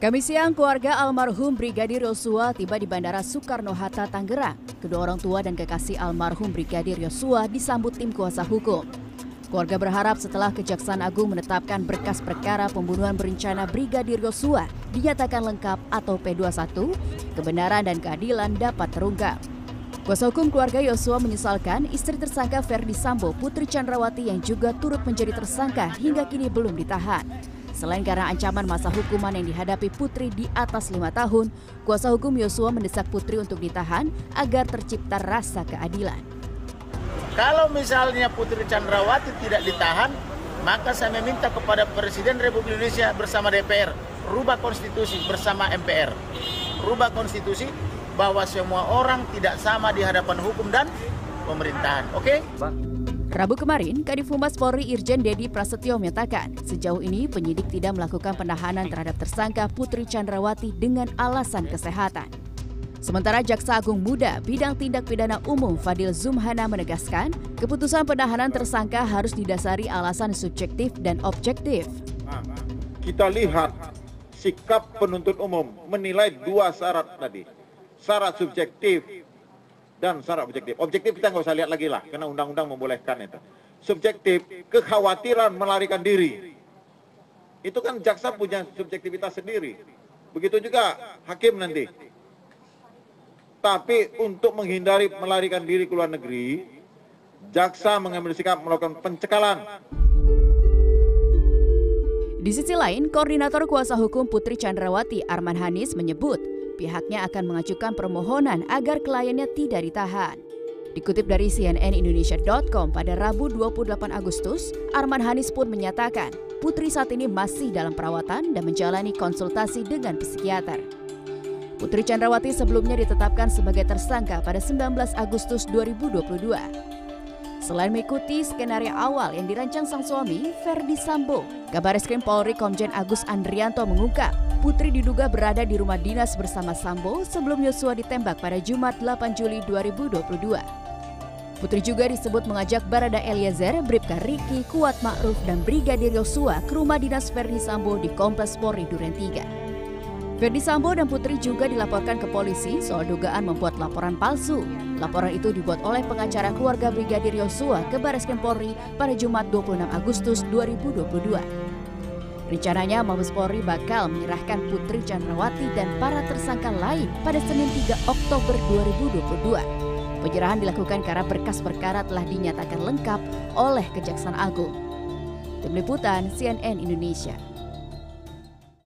Kami siang, keluarga almarhum Brigadir Yosua tiba di Bandara Soekarno-Hatta, Tangerang. Kedua orang tua dan kekasih almarhum Brigadir Yosua disambut tim kuasa hukum. Keluarga berharap setelah Kejaksaan Agung menetapkan berkas perkara pembunuhan berencana Brigadir Yosua dinyatakan lengkap atau P21, kebenaran dan keadilan dapat terungkap. Kuasa hukum keluarga Yosua menyesalkan istri tersangka Ferdi Sambo, Putri Chandrawati yang juga turut menjadi tersangka hingga kini belum ditahan. Selain karena ancaman masa hukuman yang dihadapi Putri di atas lima tahun, kuasa hukum Yosua mendesak Putri untuk ditahan agar tercipta rasa keadilan. Kalau misalnya Putri Chandrawati tidak ditahan, maka saya meminta kepada Presiden Republik Indonesia bersama DPR, rubah konstitusi bersama MPR. Rubah konstitusi bahwa semua orang tidak sama di hadapan hukum dan pemerintahan. Oke? Okay? Rabu kemarin, Kadif Humas Polri Irjen Dedi Prasetyo menyatakan, sejauh ini penyidik tidak melakukan penahanan terhadap tersangka Putri Chandrawati dengan alasan kesehatan. Sementara Jaksa Agung Muda Bidang Tindak Pidana Umum Fadil Zumhana menegaskan, keputusan penahanan tersangka harus didasari alasan subjektif dan objektif. Kita lihat sikap penuntut umum menilai dua syarat tadi. Syarat subjektif dan secara objektif. Objektif kita nggak usah lihat lagi lah, karena undang-undang membolehkan itu. Subjektif, kekhawatiran melarikan diri. Itu kan jaksa punya subjektivitas sendiri. Begitu juga hakim nanti. Tapi untuk menghindari melarikan diri ke luar negeri, jaksa mengambil sikap melakukan pencekalan. Di sisi lain, Koordinator Kuasa Hukum Putri Chandrawati Arman Hanis menyebut pihaknya akan mengajukan permohonan agar kliennya tidak ditahan. Dikutip dari cnnindonesia.com pada Rabu 28 Agustus, Arman Hanis pun menyatakan putri saat ini masih dalam perawatan dan menjalani konsultasi dengan psikiater. Putri Chandrawati sebelumnya ditetapkan sebagai tersangka pada 19 Agustus 2022. Selain mengikuti skenario awal yang dirancang sang suami, Ferdi Sambo, Kabar Eskrim Polri Komjen Agus Andrianto mengungkap, Putri diduga berada di rumah dinas bersama Sambo sebelum Yosua ditembak pada Jumat 8 Juli 2022. Putri juga disebut mengajak Barada Eliezer, Bribka Riki, Kuat Ma'ruf, dan Brigadir Yosua ke rumah dinas Ferdi Sambo di Kompleks Polri Duren 3. Ferdi Sambo dan Putri juga dilaporkan ke polisi soal dugaan membuat laporan palsu. Laporan itu dibuat oleh pengacara keluarga Brigadir Yosua ke Baris Polri pada Jumat 26 Agustus 2022. Rencananya Mabes Polri bakal menyerahkan Putri Chandrawati dan para tersangka lain pada Senin 3 Oktober 2022. Penyerahan dilakukan karena berkas perkara telah dinyatakan lengkap oleh Kejaksaan Agung. Tim Liputan CNN Indonesia.